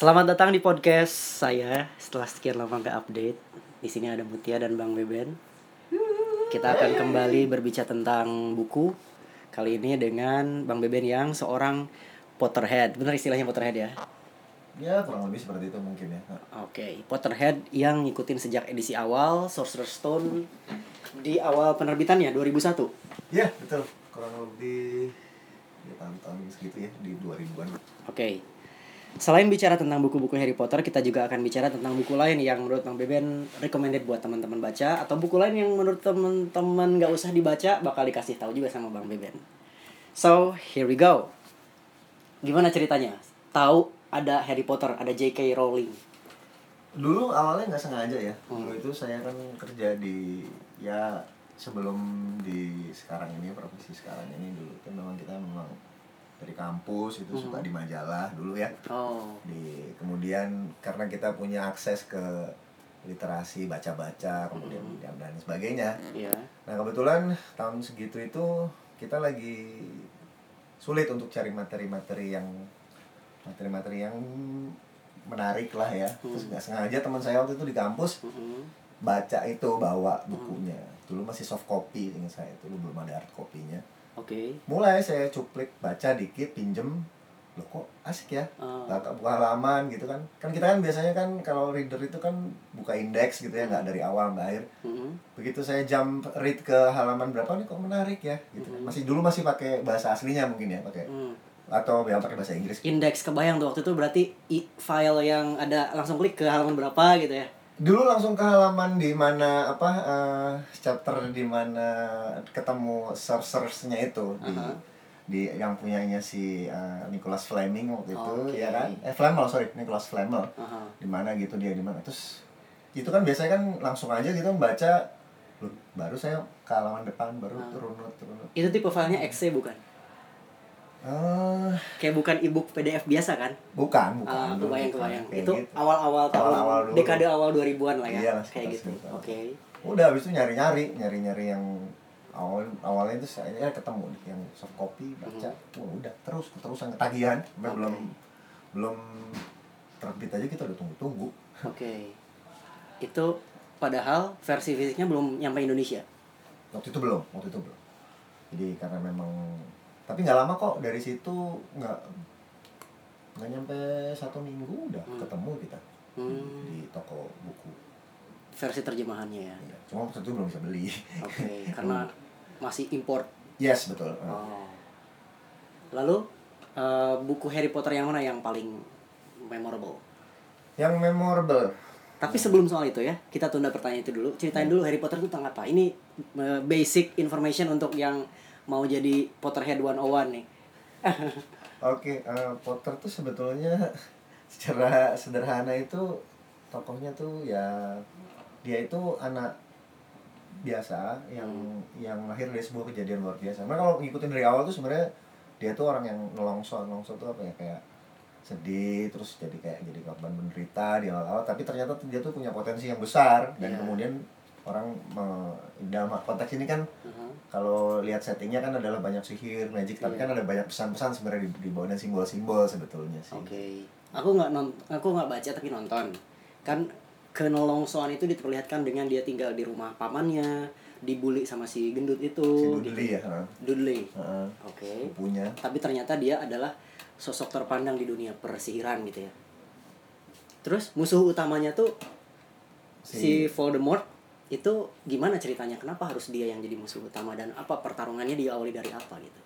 Selamat datang di podcast saya. Setelah sekian lama nggak update, di sini ada Mutia dan Bang Beben. Kita akan kembali berbicara tentang buku. Kali ini dengan Bang Beben yang seorang Potterhead. Benar istilahnya Potterhead ya? Ya kurang lebih seperti itu mungkin ya. Oke, Potterhead yang ngikutin sejak edisi awal Sorcerer's Stone di awal penerbitannya 2001. Ya betul kurang lebih ya tahun-tahun segitu ya di 2000-an. Oke. Selain bicara tentang buku-buku Harry Potter, kita juga akan bicara tentang buku lain yang menurut Bang Beben recommended buat teman-teman baca atau buku lain yang menurut teman-teman nggak usah dibaca bakal dikasih tahu juga sama Bang Beben. So, here we go. Gimana ceritanya? Tahu ada Harry Potter, ada J.K. Rowling. Dulu awalnya nggak sengaja ya. Hmm. Dulu itu saya kan kerja di ya sebelum di sekarang ini profesi sekarang ini dulu kan memang kita memang dari kampus itu suka di majalah dulu ya. Oh. Di kemudian karena kita punya akses ke literasi baca-baca kemudian dan, dan sebagainya Iya. Nah kebetulan tahun segitu itu kita lagi sulit untuk cari materi-materi yang materi-materi yang menarik lah ya. Terus nggak sengaja teman saya waktu itu di kampus Mm-mm. baca itu bawa bukunya. Dulu masih soft copy ingat saya itu belum ada hard copy-nya. Oke. Mulai saya cuplik baca dikit pinjem loh kok asik ya Oh. buka, buka halaman gitu kan kan kita kan biasanya kan kalau reader itu kan buka indeks gitu ya nggak dari awal sampai akhir Mm-mm. begitu saya jump read ke halaman berapa nih kok menarik ya gitu kan. masih dulu masih pakai bahasa aslinya mungkin ya pakai Mm. atau ya pakai bahasa Inggris Indeks kebayang tuh waktu itu berarti i- file yang ada langsung klik ke halaman berapa gitu ya. Dulu langsung ke halaman di mana apa eh, chapter di mana ketemu sorcerersnya itu di Aha. di yang punyanya si eh, Nicholas Fleming waktu itu Oke. ya kan eh Flamel sorry Nicholas Flamel Aha. di mana gitu dia di mana terus itu kan biasanya kan langsung aja gitu membaca Loh, baru saya ke halaman depan baru Ah. turun turun Itu tipe filenya exe bukan? Eh Kayak bukan ebook PDF biasa kan? bukan bukan Ah, dulu kebayang bukan. kebayang. Itu gitu. awal-awal tahun Awal-awal dulu. dekade awal 2000-an lah ya. Iya lah, kayak gitu. Oke. udah habis itu nyari nyari nyari nyari yang awal awalnya itu saya ya ketemu yang soft copy baca Wah, udah terus keterusan ketagihan Hmm. Oke. belum belum terbit aja kita udah tunggu tunggu Oke. Itu padahal versi fisiknya belum nyampe Indonesia. waktu itu belum waktu itu belum jadi karena memang tapi nggak lama kok dari situ nggak nggak nyampe satu minggu udah Hmm. ketemu kita Hmm. di toko buku Versi terjemahannya ya. Iya, cuma waktu itu belum bisa beli Oke, karena masih import. yes betul Oh. Lalu eh, buku Harry Potter yang mana yang paling memorable? yang memorable Tapi sebelum soal itu ya, kita tunda pertanyaan itu dulu. Ceritain dulu Harry Potter itu tentang apa? Ini eh, basic information untuk yang mau jadi Potterhead 101 nih. Oke, eh, Potter tuh sebetulnya secara sederhana itu tokohnya tuh ya dia itu anak biasa yang yang lahir dari sebuah kejadian luar biasa. Nah kalau ngikutin dari awal tuh sebenarnya dia tuh orang yang nelongso, nelongso tuh apa ya kayak sedih terus jadi kayak jadi korban menderita di awal-awal tapi ternyata dia tuh punya potensi yang besar dan Iya. kemudian orang me- dalam konteks ini kan Uh-huh. kalau lihat settingnya kan adalah banyak sihir, magic, tapi Iya. kan ada banyak pesan-pesan sebenarnya di, di bawah dan simbol-simbol sebetulnya sih. Oke. Aku nggak non, aku nggak baca tapi nonton. Kan kenolongsoan itu diperlihatkan dengan dia tinggal di rumah pamannya, dibully sama si gendut itu. Si Dudley ya. Dudley. Heeh. Oke. punya. Tapi ternyata dia adalah sosok terpandang di dunia persihiran gitu ya. Terus musuh utamanya tuh si, Si- Voldemort itu gimana ceritanya? Kenapa harus dia yang jadi musuh utama dan apa pertarungannya diawali dari apa gitu?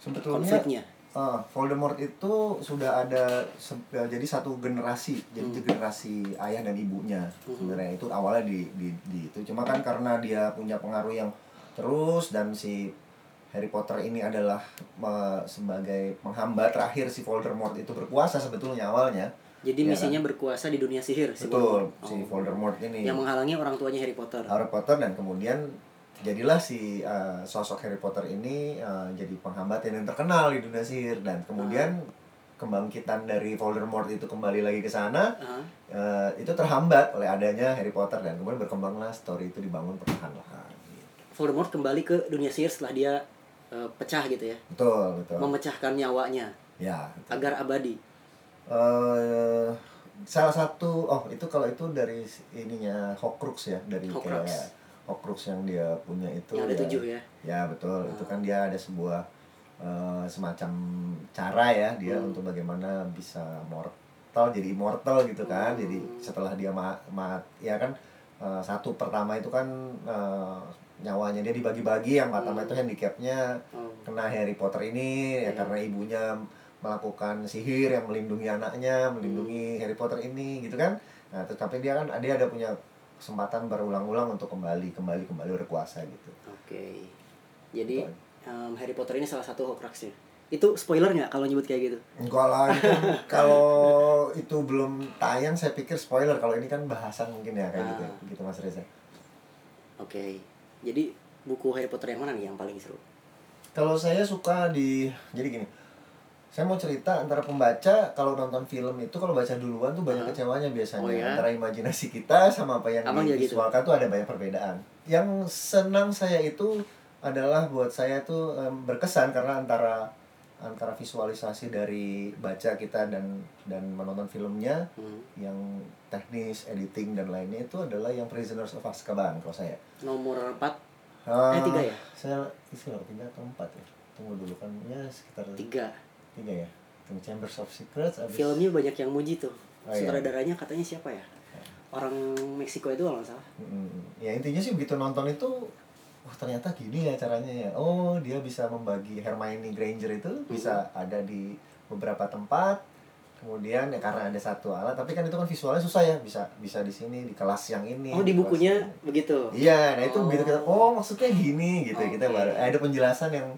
Sebetulnya Konfliknya. eh, Voldemort itu sudah ada se- eh, jadi satu generasi, jadi itu generasi ayah dan ibunya sebenarnya itu awalnya di, di di itu cuma kan karena dia punya pengaruh yang terus dan si Harry Potter ini adalah eh, sebagai penghambat terakhir si Voldemort itu berkuasa sebetulnya awalnya. Jadi Ya misinya berkuasa di dunia sihir si Betul, Voldemort. si Oh. Voldemort ini. Yang menghalangi orang tuanya Harry Potter. Harry Potter dan kemudian jadilah si uh, sosok Harry Potter ini uh, jadi penghambat yang terkenal di dunia sihir dan kemudian kebangkitan dari Voldemort itu kembali lagi ke sana Ah, uh, itu terhambat oleh adanya Harry Potter dan kemudian berkembanglah story itu dibangun perlahan-lahan Voldemort kembali ke dunia sihir setelah dia eh, pecah gitu ya, betul betul memecahkan nyawanya ya betul. agar abadi. Eh, salah satu oh itu kalau itu dari ininya Horcrux ya dari Horcrux. kayak Horcrux yang dia punya itu yang ada ya. tujuh ya Ya betul, itu Ah. kan dia ada sebuah eh, semacam cara ya dia Hmm. untuk bagaimana bisa mortal jadi immortal gitu kan. Hmm. Jadi setelah dia ma ma- ya kan eh, satu pertama itu kan eh, nyawanya dia dibagi-bagi yang pertama Hmm. itu handicapnya oh. kena Harry Potter ini ya Hmm. karena ibunya melakukan sihir yang melindungi anaknya, melindungi Harry Potter ini gitu kan. Nah, terus tapi dia kan dia ada punya kesempatan berulang-ulang untuk kembali kembali kembali berkuasa gitu. oke jadi Betul. em, Harry Potter ini salah satu Horcruxnya itu spoiler nggak kalau nyebut kayak gitu Enggak lah, itu kalau itu belum tayang saya pikir spoiler kalau ini kan bahasan mungkin ya kayak gitu, Ah. gitu Mas Reza. oke jadi buku Harry Potter yang mana nih yang paling seru Kalau saya suka di jadi gini, saya mau cerita antara pembaca kalau nonton film itu kalau baca duluan tuh banyak Ah. kecewanya biasanya Oh, ya? antara imajinasi kita sama apa yang Abang juga gitu? divisualkan tuh ada banyak perbedaan. Yang senang saya itu adalah buat saya tuh em, berkesan karena antara antara visualisasi dari baca kita dan dan menonton filmnya Hmm. yang teknis, editing dan lainnya itu adalah yang Prisoners of Azkaban kalau saya. nomor 4 Ah, Eh, tiga ya? Saya isi tiga atau empat ya. Tunggu dulu kan ya sekitar tiga tiga ya. Tunggu Chambers of Secrets abis filmnya banyak yang muji tuh Oh, iya. sutradaranya katanya siapa ya orang Meksiko itu kalau nggak salah Mm, ya intinya sih begitu nonton itu wah ternyata gini ya caranya ya. Oh, dia bisa membagi Hermione Granger itu bisa ada di beberapa tempat. Kemudian ya karena ada satu alat, tapi kan itu kan visualnya susah ya, bisa bisa di sini di kelas yang ini. oh di bukunya begitu Iya, nah itu Oh. begitu kita oh maksudnya gini gitu Oke. kita baru ada penjelasan yang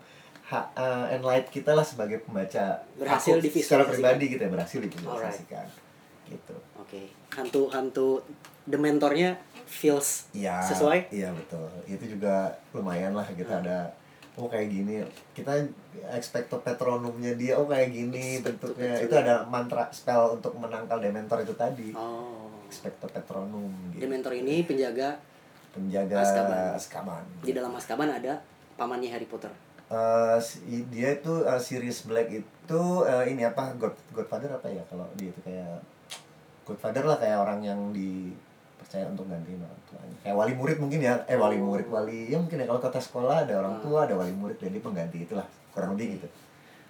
ha, uh, enlight kita lah sebagai pembaca Berhasil Aku secara pribadi kita berhasil divisualisasikan gitu. oke hantu hantu dementornya feels Iya. Sesuai? Iya betul. Itu juga lumayan lah kita Hmm. ada oh kayak gini. Kita expecto patronumnya dia oh kayak gini bentuknya. Itu ada mantra spell untuk menangkal dementor itu tadi. oh Expecto patronum gitu. dementor ini penjaga Penjaga Azkaban. Azkaban. di dalam Azkaban ada pamannya Harry Potter Si- dia itu eh, Sirius Black itu eh, ini apa God Godfather apa ya kalau dia itu kayak Godfather lah kayak orang yang dipercaya untuk gantiin orang tuanya. Kayak wali murid mungkin ya eh wali Oh. murid wali ya mungkin ya kalau kota sekolah ada orang Ah. tua ada wali murid jadi pengganti itulah kurang lebih gitu.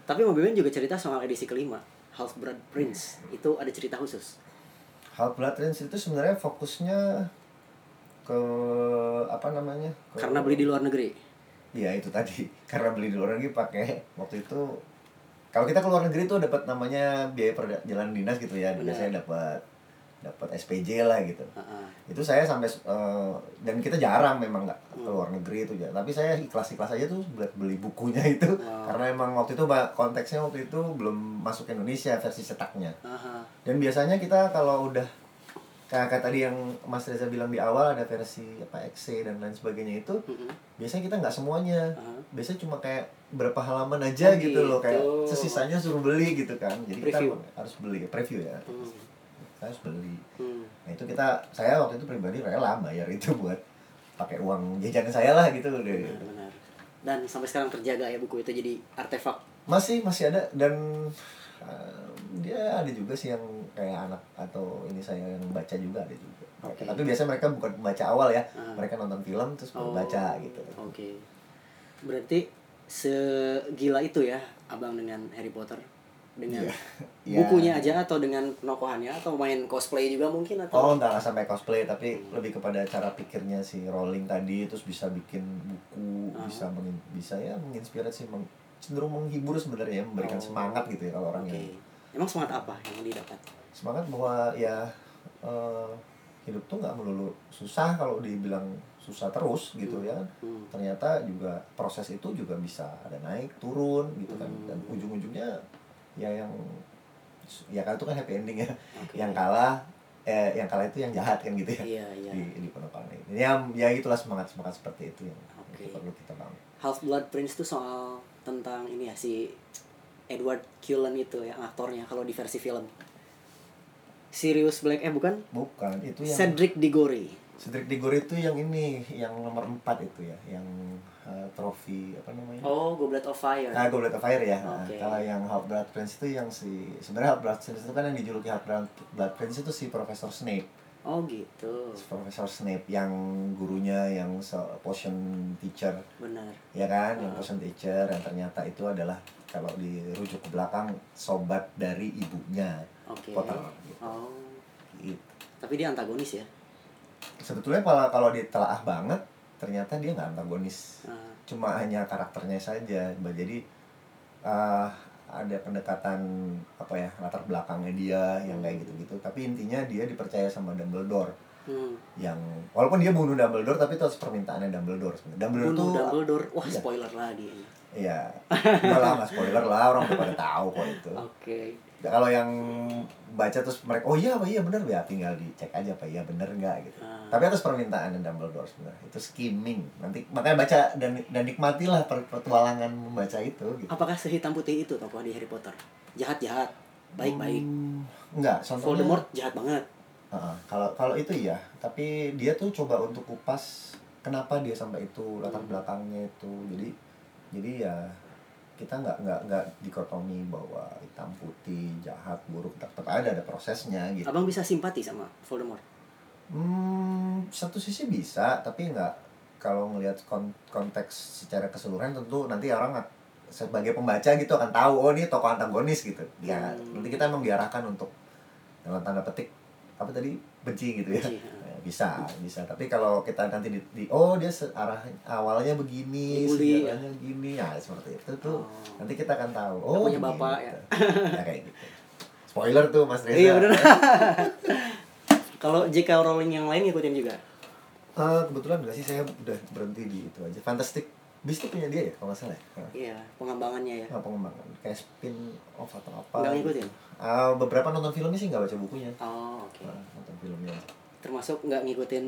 Tapi Ben juga cerita soal edisi kelima Half Blood Prince. Itu ada cerita khusus. Half Blood Prince itu sebenarnya fokusnya ke apa namanya ke- karena beli di luar negeri Iya itu tadi karena beli di luar negeri pakai waktu itu kalau kita ke luar negeri tuh dapat namanya biaya perjalanan dinas gitu ya Benar. biasanya dapat dapat SPJ lah gitu Heeh. itu saya sampai eh, dan kita jarang memang nggak ke Hmm. luar negeri itu ya tapi saya ikhlas ikhlas aja tuh buat beli bukunya itu Wow. karena emang waktu itu konteksnya waktu itu belum masuk ke Indonesia versi cetaknya Aha. dan biasanya kita kalau udah kayak, kayak tadi yang Mas Reza bilang di awal ada versi apa XC dan lain sebagainya itu Mm-mm. biasanya kita nggak semuanya Aha. biasanya cuma kayak berapa halaman aja Oh, gitu loh kayak gitu. sesisanya suruh beli gitu kan jadi Preview. kita harus beli preview ya Hmm. saya harus beli Hmm. nah itu kita saya waktu itu pribadi rela bayar itu buat pakai uang jajan saya lah gitu deh benar benar dan sampai sekarang terjaga ya buku itu jadi artefak masih masih ada dan uh, dia ada juga sih yang kayak anak atau ini saya yang baca juga ada juga Oke. tapi biasanya mereka bukan baca awal ya Ah. mereka nonton film terus Oh, baca gitu oke berarti segila itu ya abang dengan Harry Potter dengan Iya. Iya. bukunya aja atau dengan penokohannya atau main cosplay juga mungkin atau Oh enggak sampai cosplay tapi lebih kepada cara pikirnya si Rowling tadi terus bisa bikin buku Ah. bisa mengin- bisa ya menginspirasi meng- cenderung menghibur sebenarnya ya, memberikan Oh. semangat gitu ya kalau orang oke yang emang semangat apa yang didapat? Semangat bahwa ya eh, hidup tuh nggak melulu susah kalau dibilang susah terus gitu Hmm. ya. Kan hmm. ternyata juga proses itu juga bisa ada naik turun gitu kan. Hmm. dan ujung-ujungnya ya yang ya kan itu kan happy ending ya. Oke. yang kalah eh yang kalah itu yang jahat kan gitu ya. Iya iya. Di di penokohan ini. Ya ya itulah semangat semangat seperti itu yang yang perlu kita bangun. Half Blood Prince itu soal tentang ini ya si Edward Cullen itu ya aktornya kalau di versi film Sirius Black eh bukan bukan itu yang Cedric Diggory Cedric Diggory itu yang ini yang nomor 4 itu ya yang uh, trofi apa namanya Oh, Goblet of Fire. Ah, Goblet of Fire ya. Nah, Oke. kalau yang Half Blood Prince itu yang si sebenarnya Half Blood Prince itu kan yang dijuluki Half Blood, Prince itu si Profesor Snape. Oh, gitu. Profesor Snape yang gurunya yang potion teacher, Benar. ya kan? Yang Ah. potion teacher yang ternyata itu adalah kalau dirujuk ke belakang sobat dari ibunya Oke. Potter. Gitu. Oh. Gitu. Tapi dia antagonis ya. Sebetulnya kalau kalau ditelaah banget ternyata dia nggak antagonis. Ah, cuma hanya karakternya saja jadi eh, ada pendekatan apa ya latar belakangnya dia yang kayak gitu-gitu tapi intinya dia dipercaya sama Dumbledore hmm. yang walaupun dia bunuh Dumbledore tapi itu permintaannya Dumbledore sebenarnya Dumbledore Bunuh tuh Dumbledore. Wah, Iya. spoiler lagi. iya enggak lah nggak spoiler lah orang udah pada tahu kok itu Oke. Ya, kalau yang baca terus mereka oh iya apa iya bener ya tinggal dicek aja apa iya bener nggak gitu Ah. tapi atas permintaan Dumbledore sebenarnya itu skimming nanti makanya baca dan dan nikmatilah petualangan membaca itu gitu Apakah sehitam putih itu tokoh di Harry Potter? Jahat-jahat, baik-baik. Hmm, enggak contohnya Voldemort jahat banget. Kalau kalau itu iya tapi dia tuh coba untuk kupas kenapa dia sampai itu latar Hmm. belakangnya itu jadi jadi ya kita nggak nggak nggak dikotomi bahwa hitam putih jahat buruk tetap ada ada prosesnya gitu Abang bisa simpati sama Voldemort. Hmm, satu sisi bisa, tapi nggak kalau ngelihat kon- konteks secara keseluruhan tentu nanti orang sebagai pembaca gitu akan tahu oh ini tokoh antagonis gitu. Ya Hmm. nanti kita emang diarahkan untuk dalam tanda petik apa tadi benci gitu ya. Benci, ya. Ya, bisa, bisa. Tapi kalau kita nanti di, di- oh dia arah awalnya begini, Dibully, sejarahnya gini, ya seperti itu tuh. Oh. Nanti kita akan tahu. Oh, punya bapak, ya. gitu. ya kayak gitu. Spoiler tuh Mas Reza. Iya benar. Kalau J.K. Rowling yang lain ngikutin juga. Eh, kebetulan enggak sih saya udah berhenti di itu aja. Fantastic Beasts itu punya dia ya kalau nggak salah ya. Iya, pengembangannya ya. Nah, pengembangan kayak spin off atau apa. Nggak ngikutin. Ah, beberapa nonton filmnya sih nggak baca bukunya. Oh, oke. Nah, nonton filmnya. Termasuk nggak ngikutin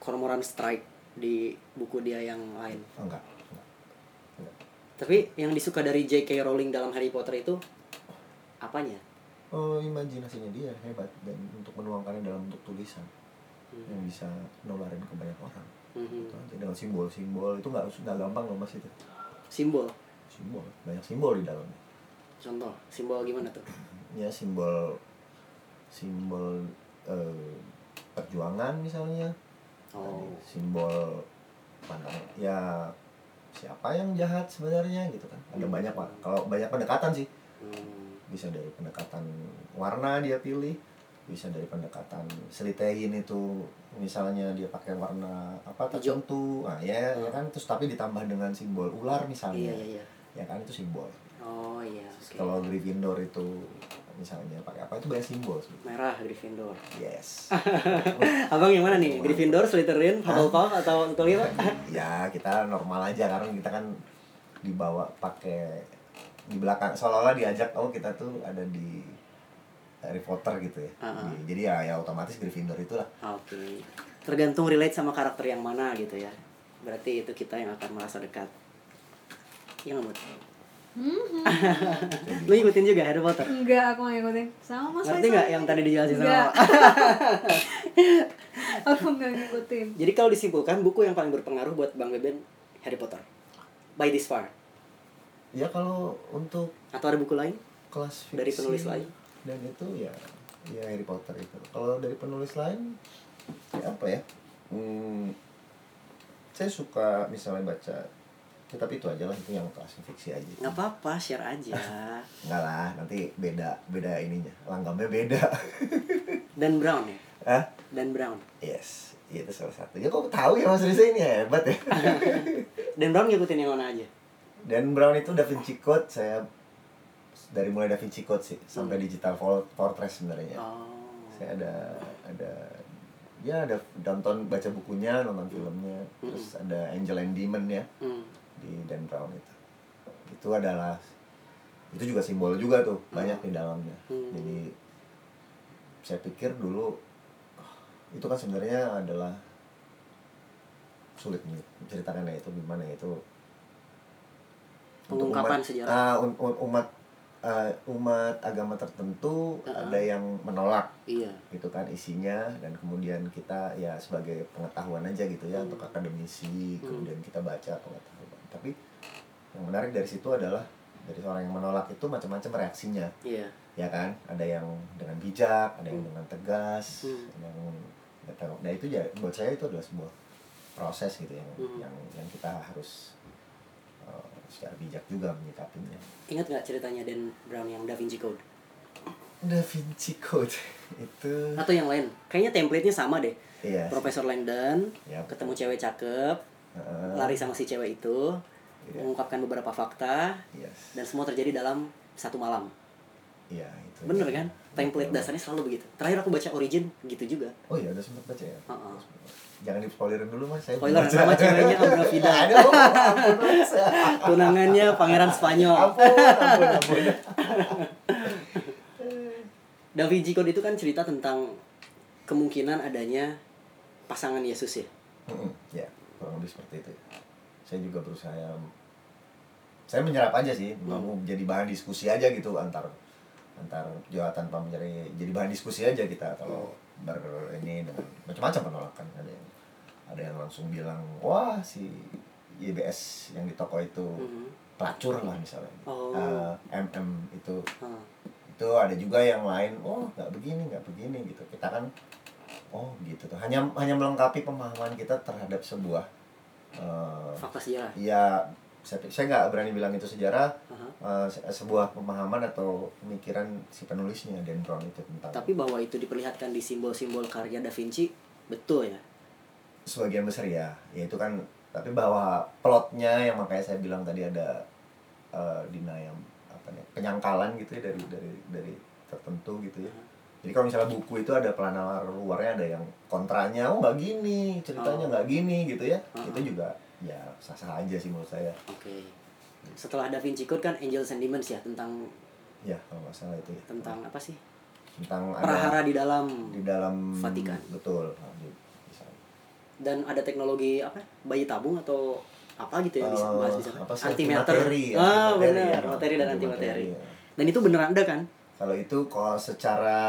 Cormoran Strike di buku dia yang lain. Oh, enggak. enggak. Enggak. Tapi yang disuka dari J.K. Rowling dalam Harry Potter itu apanya? Oh, imajinasinya dia hebat dan untuk menuangkannya dalam bentuk tulisan yang Hmm. bisa nularin ke banyak orang. Mhm. Itu aja dengan simbol-simbol itu nggak nggak gampang loh mas itu. Simbol. Simbol banyak simbol di dalamnya. Contoh, simbol gimana tuh? ya simbol simbol eh, perjuangan misalnya Oh. simbol mana ya siapa yang jahat sebenarnya gitu kan ada Hmm. banyak pak kalau banyak pendekatan sih Hmm. bisa dari pendekatan warna dia pilih bisa dari pendekatan selitein itu. Misalnya dia pakai warna apa tertentu. Nah ya, ya kan? Terus tapi ditambah dengan simbol ular misalnya. Iya, iya, iya. ya kan? Itu simbol. Oh iya, oke. kalau Gryffindor itu misalnya pakai apa itu banyak simbol sih. Merah Gryffindor. yes. Abang yang mana nih? Gryffindor, Slytherin, Hufflepuff atau Tulipa? ya kita normal aja. Karena kita kan dibawa pakai di belakang. Seolah-olah diajak oh kita tuh ada di Harry Potter gitu ya. Di- jadi ya ya otomatis Gryffindor itulah Oke. Tergantung relate sama karakter yang mana gitu ya. Berarti itu kita yang akan merasa dekat. Iya nggak, Mut? Jadi, Lu ikutin juga Harry Potter? Enggak, aku nggak ngikutin. Sama Mas Ngerti nggak yang tadi dijelasin sama Enggak. aku nggak ngikutin. Jadi kalau disimpulkan buku yang paling berpengaruh buat Bang Beben Harry Potter. By this far. ya kalau untuk Atau ada buku lain? kelas fiksi Dari penulis lain? Dan itu ya ya Harry Potter itu kalau dari penulis lain ya apa ya hmm, saya suka misalnya baca ya, tapi itu aja lah itu yang kelas fiksi aja Nggak apa-apa, share aja. Enggak lah, nanti beda beda ininya. Langgamnya beda. Dan Brown ya? Hah? Dan Brown. Yes, itu salah satu. Ya kok tahu ya Mas Riza ini hebat ya. Dan Brown ngikutin yang mana aja? Dan Brown itu Da Vinci Code saya dari mulai Da Vinci Code sih sampai Digital Fort- Fortress sebenarnya. Oh. Saya ada ada ya ada nonton baca bukunya, nonton filmnya, Mm-mm. terus ada Angel and Demon ya Hmm. di Dan Brown itu. Itu adalah itu juga simbol juga tuh banyak di dalamnya. Hmm. Jadi saya pikir dulu ah, itu kan sebenarnya adalah sulit menceritakan ya itu gimana ya itu Pengungkapan umat, sejarah. ah, un- un- umat eh, umat agama tertentu Uh-uh. ada yang menolak Iya. gitu kan isinya dan kemudian kita ya sebagai pengetahuan aja gitu ya Hmm. untuk akademisi Hmm. kemudian kita baca pengetahuan tapi yang menarik dari situ adalah dari orang yang menolak itu macam-macam reaksinya Iya. ya kan ada yang dengan bijak ada yang Hmm. dengan tegas Hmm. ada yang nggak tahu nah itu ya buat saya itu adalah sebuah proses gitu yang Hmm. yang yang kita harus uh, secara bijak juga menyikapinya Ingat nggak ceritanya Dan Brown yang Da Vinci Code? Da Vinci Code itu Atau yang lain? Kayaknya template-nya sama deh. iya Profesor Langdon Ya, ketemu cewek cakep, Heeh. lari sama si cewek itu, Iya. mengungkapkan beberapa fakta, yes dan semua terjadi dalam satu malam. iya itu Bener kan? Template Betul. dasarnya selalu begitu. Terakhir aku baca Origin gitu juga. oh iya udah sempat baca ya Heeh. jangan di spoilerin dulu mas saya Spoiler sama ceweknya Abra Vida. aduh ampun mas Tunangannya Pangeran Spanyol. ampun ampun ampun Da Vinci Code itu kan cerita tentang kemungkinan adanya pasangan Yesus ya. Ya kurang lebih seperti itu saya juga berusaha saya menyerap aja sih Hmm. mau jadi bahan diskusi aja gitu antar antar jawab tanpa mencari jadi bahan diskusi aja kita kalau Hmm. ber ini dengan macam-macam penolakan ada yang ada yang langsung bilang wah si YBS yang di toko itu Mhm. pelacur lah misalnya Oh. Eh, MM itu Ah. itu ada juga yang lain oh nggak begini nggak begini gitu kita kan oh gitu tuh hanya hanya melengkapi pemahaman kita terhadap sebuah eh, Fakta sejarah. ya saya saya nggak berani bilang itu sejarah eh, se- sebuah pemahaman atau pemikiran si penulisnya Dan Brown itu tentang Tapi bahwa itu diperlihatkan di simbol-simbol karya Da Vinci, betul ya. sebagian besar ya ya itu kan tapi bahwa plotnya yang makanya saya bilang tadi ada eh, dina yang apa nih penyangkalan gitu ya dari dari dari tertentu gitu ya jadi kalau misalnya buku itu ada pelana luarnya ada yang kontranya oh nggak gini ceritanya Oh. nggak gini gitu ya Oh. itu juga ya sah sah aja sih menurut saya Oke. Setelah Da Vinci Code kan Angels and Demons ya tentang ya kalau nggak salah itu ya tentang apa sih? tentang ada Prahara di dalam di dalam Vatikan. betul Ah, bisa. dan ada teknologi apa? Bayi tabung atau apa gitu ya bisa Eh, bahas bisa. apa sih, Antimatter. antimateri, ah, antimateri, benar. ya. Materi dan antimateri. ya. Dan itu beneran ada kan? Kalau itu kalau secara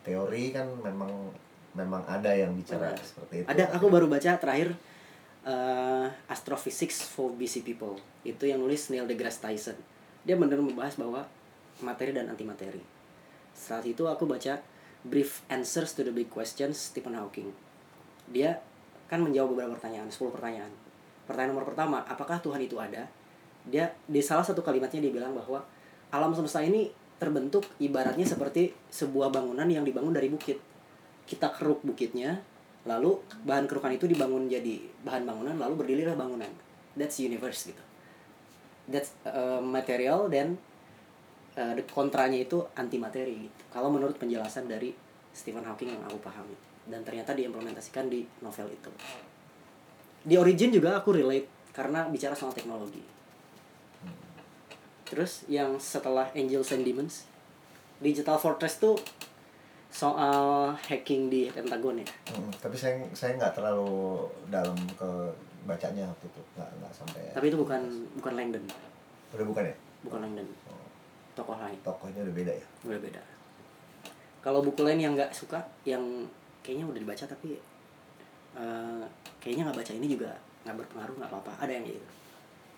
teori kan memang memang ada yang bicara Benar. seperti itu. Ada aku baru baca terakhir eh, Astrophysics for Busy People. Itu yang nulis Neil deGrasse Tyson. Dia benar membahas bahwa materi dan antimateri. Saat itu aku baca Brief Answers to the Big Questions Stephen Hawking. Dia kan menjawab beberapa pertanyaan, 10 pertanyaan. Pertanyaan nomor pertama, apakah Tuhan itu ada? Dia di salah satu kalimatnya dia bilang bahwa alam semesta ini terbentuk ibaratnya seperti sebuah bangunan yang dibangun dari bukit. Kita keruk bukitnya, lalu bahan kerukan itu dibangun jadi bahan bangunan, lalu berdirilah bangunan. That's universe gitu. That's uh, material dan uh, kontranya itu antimateri gitu. Kalau menurut penjelasan dari Stephen Hawking yang aku pahami dan ternyata diimplementasikan di novel itu. Di Origin juga aku relate karena bicara soal teknologi. Terus yang setelah Angels and Demons, Digital Fortress tuh soal hacking di Pentagon ya. Hmm, tapi saya saya nggak terlalu dalam ke bacanya waktu itu nggak nggak sampai. Tapi itu bukan bukan Langdon, udah bukan ya? bukan Langdon, Oh, tokoh lain, tokohnya udah beda ya. udah beda. Kalau buku lain yang nggak suka, yang kayaknya udah dibaca tapi eh, kayaknya nggak baca ini juga nggak berpengaruh nggak apa-apa. Ada yang gitu.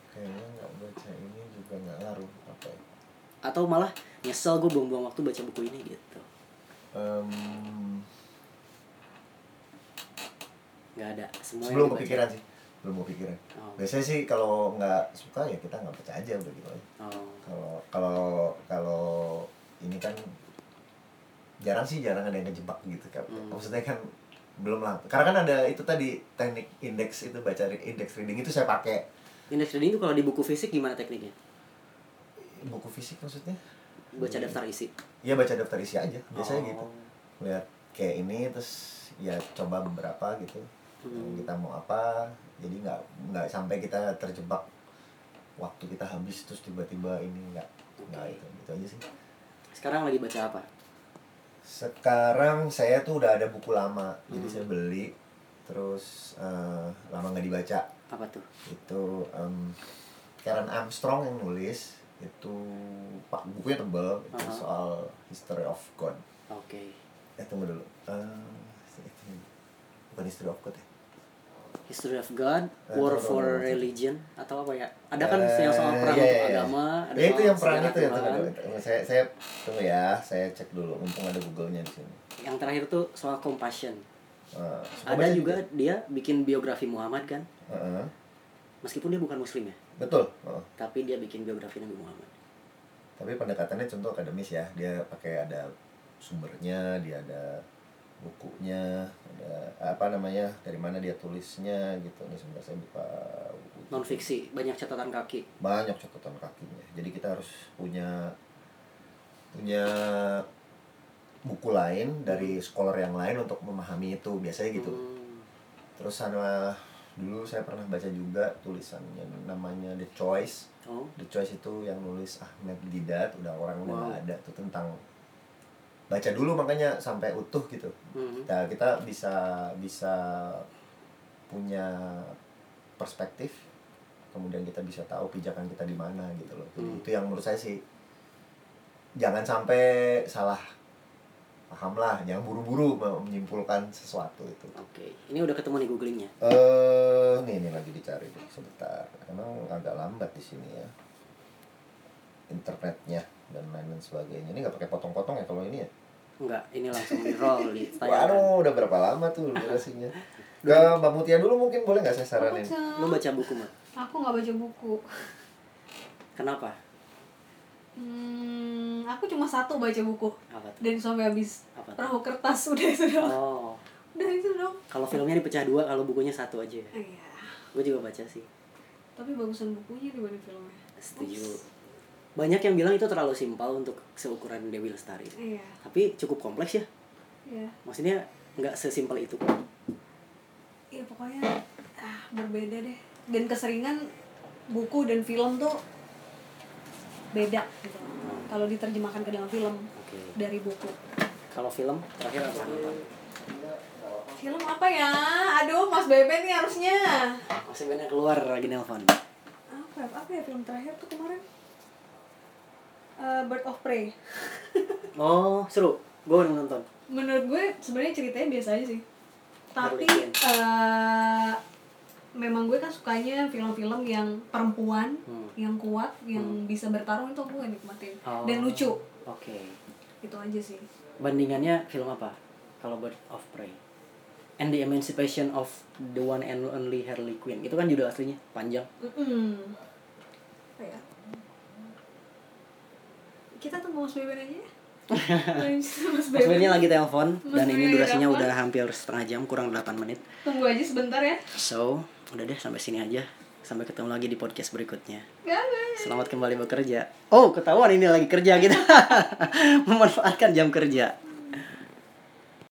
Kayaknya nggak baca ini juga nggak ngaruh apa ya? Atau malah nyesel gue buang-buang waktu baca buku ini gitu. Em, Nggak ada. Semua yang belum dibaca. kepikiran sih, belum kepikiran. Oh. Biasanya sih kalau nggak suka ya kita nggak baca aja udah gitu aja. Oh. kalau kalau kalau ini kan jarang sih jarang ada yang kejebak gitu kan Hmm. maksudnya kan belum lah karena kan ada itu tadi teknik indeks itu baca indeks reading itu saya pakai Index reading itu kalau di buku fisik gimana tekniknya? buku fisik maksudnya Baca daftar isi. ya baca daftar isi aja biasanya Oh. gitu lihat kayak ini terus ya coba beberapa gitu Hmm. kita mau apa jadi nggak nggak sampai kita terjebak waktu kita habis terus tiba-tiba ini nggak nggak Oke. itu gitu aja sih Sekarang lagi baca apa? Sekarang saya tuh udah ada buku lama, jadi Hmm. saya beli, terus eh, lama nggak dibaca. Apa tuh? Itu em, Karen Armstrong yang nulis, itu pak bukunya tebel itu Aha. soal history of God Oke. eh tunggu dulu itu bukan history of God ya History of God, Eh, War for. Religion atau apa ya? Ada kan Eh, yang soal perang iya, untuk iya, agama, ada Ya, itu yang perang itu ya tunggu, tunggu. saya saya tunggu ya saya cek dulu mumpung ada googlenya di sini Yang terakhir tuh soal compassion. Suka Ada juga dia bikin biografi Muhammad kan, Heeh. meskipun dia bukan muslim ya, betul Heeh. tapi dia bikin biografi Nabi Muhammad. tapi pendekatannya contoh akademis ya dia pakai ada sumbernya dia ada bukunya ada apa namanya dari mana dia tulisnya gitu nih sebentar saya buka buku. Non fiksi, banyak catatan kaki. banyak catatan kakinya jadi kita harus punya punya buku lain dari scholar yang lain untuk memahami itu biasanya gitu Hmm. terus sama dulu saya pernah baca juga tulisannya namanya The Choice Oh, The Choice itu yang nulis Ahmed Didat udah orang udah Wow. nggak ada tuh tentang baca dulu makanya sampai utuh gitu hmm. nah, kita bisa bisa punya perspektif kemudian kita bisa tahu pijakan kita di mana gitu loh Hmm. itu yang menurut saya sih jangan sampai salah paham lah jangan buru-buru menyimpulkan sesuatu itu Oke, ini udah ketemu nih googlingnya. eh nih ini lagi dicari nih sebentar emang agak lambat di sini ya internetnya dan lain lain sebagainya ini nggak pakai potong-potong ya kalau ini ya Enggak, ini langsung di roll di tayangan. Waduh, udah berapa lama tuh durasinya? Ke Mbak Mutia dulu mungkin boleh nggak saya saranin? Lu baca buku mah? Aku nggak baca buku. Kenapa? Hmm, aku cuma satu baca buku Apa tuh? dan sampai habis Apa tuh? perahu kertas udah itu dong. Oh, Udah itu dong. kalau filmnya dipecah dua, kalau bukunya satu aja. Iya. Gue juga baca sih. Tapi bagusan bukunya dibanding filmnya. Setuju. Banyak yang bilang itu terlalu simpel untuk seukuran Dewi Lestari. Iya. Tapi cukup kompleks ya. Iya. Maksudnya nggak sesimpel itu. Iya pokoknya ah berbeda deh. Dan keseringan buku dan film tuh beda gitu. Kalau diterjemahkan ke dalam film Oke. dari buku. Kalau film terakhir apa? Film apa ya? Aduh, Mas Bebe nih harusnya. Masih banyak keluar lagi nelpon. Apa apa ya film terakhir tuh kemarin? Eh, Bird of Prey. Oh, seru. Gue udah nonton. Menurut gue sebenarnya ceritanya biasa aja sih. Tapi memang gue kan sukanya film-film yang perempuan Hmm. yang kuat, yang bisa bertarung itu gue nikmatin. Oh. Dan lucu. Oke. Itu aja sih. Bandingannya film apa? Kalau Bird of Prey. And the Emancipation of the One and Only Harley Quinn. Itu kan judul aslinya, panjang. Apa ya? Kita tunggu Mas Beben aja ya. Mas lagi telepon dan ini durasinya telepon. udah hampir setengah jam, kurang 8 menit. Tunggu aja sebentar ya. So, udah deh sampai sini aja. Sampai ketemu lagi di podcast berikutnya. Selamat kembali bekerja. Oh, ketahuan ini lagi kerja kita. Memanfaatkan jam kerja.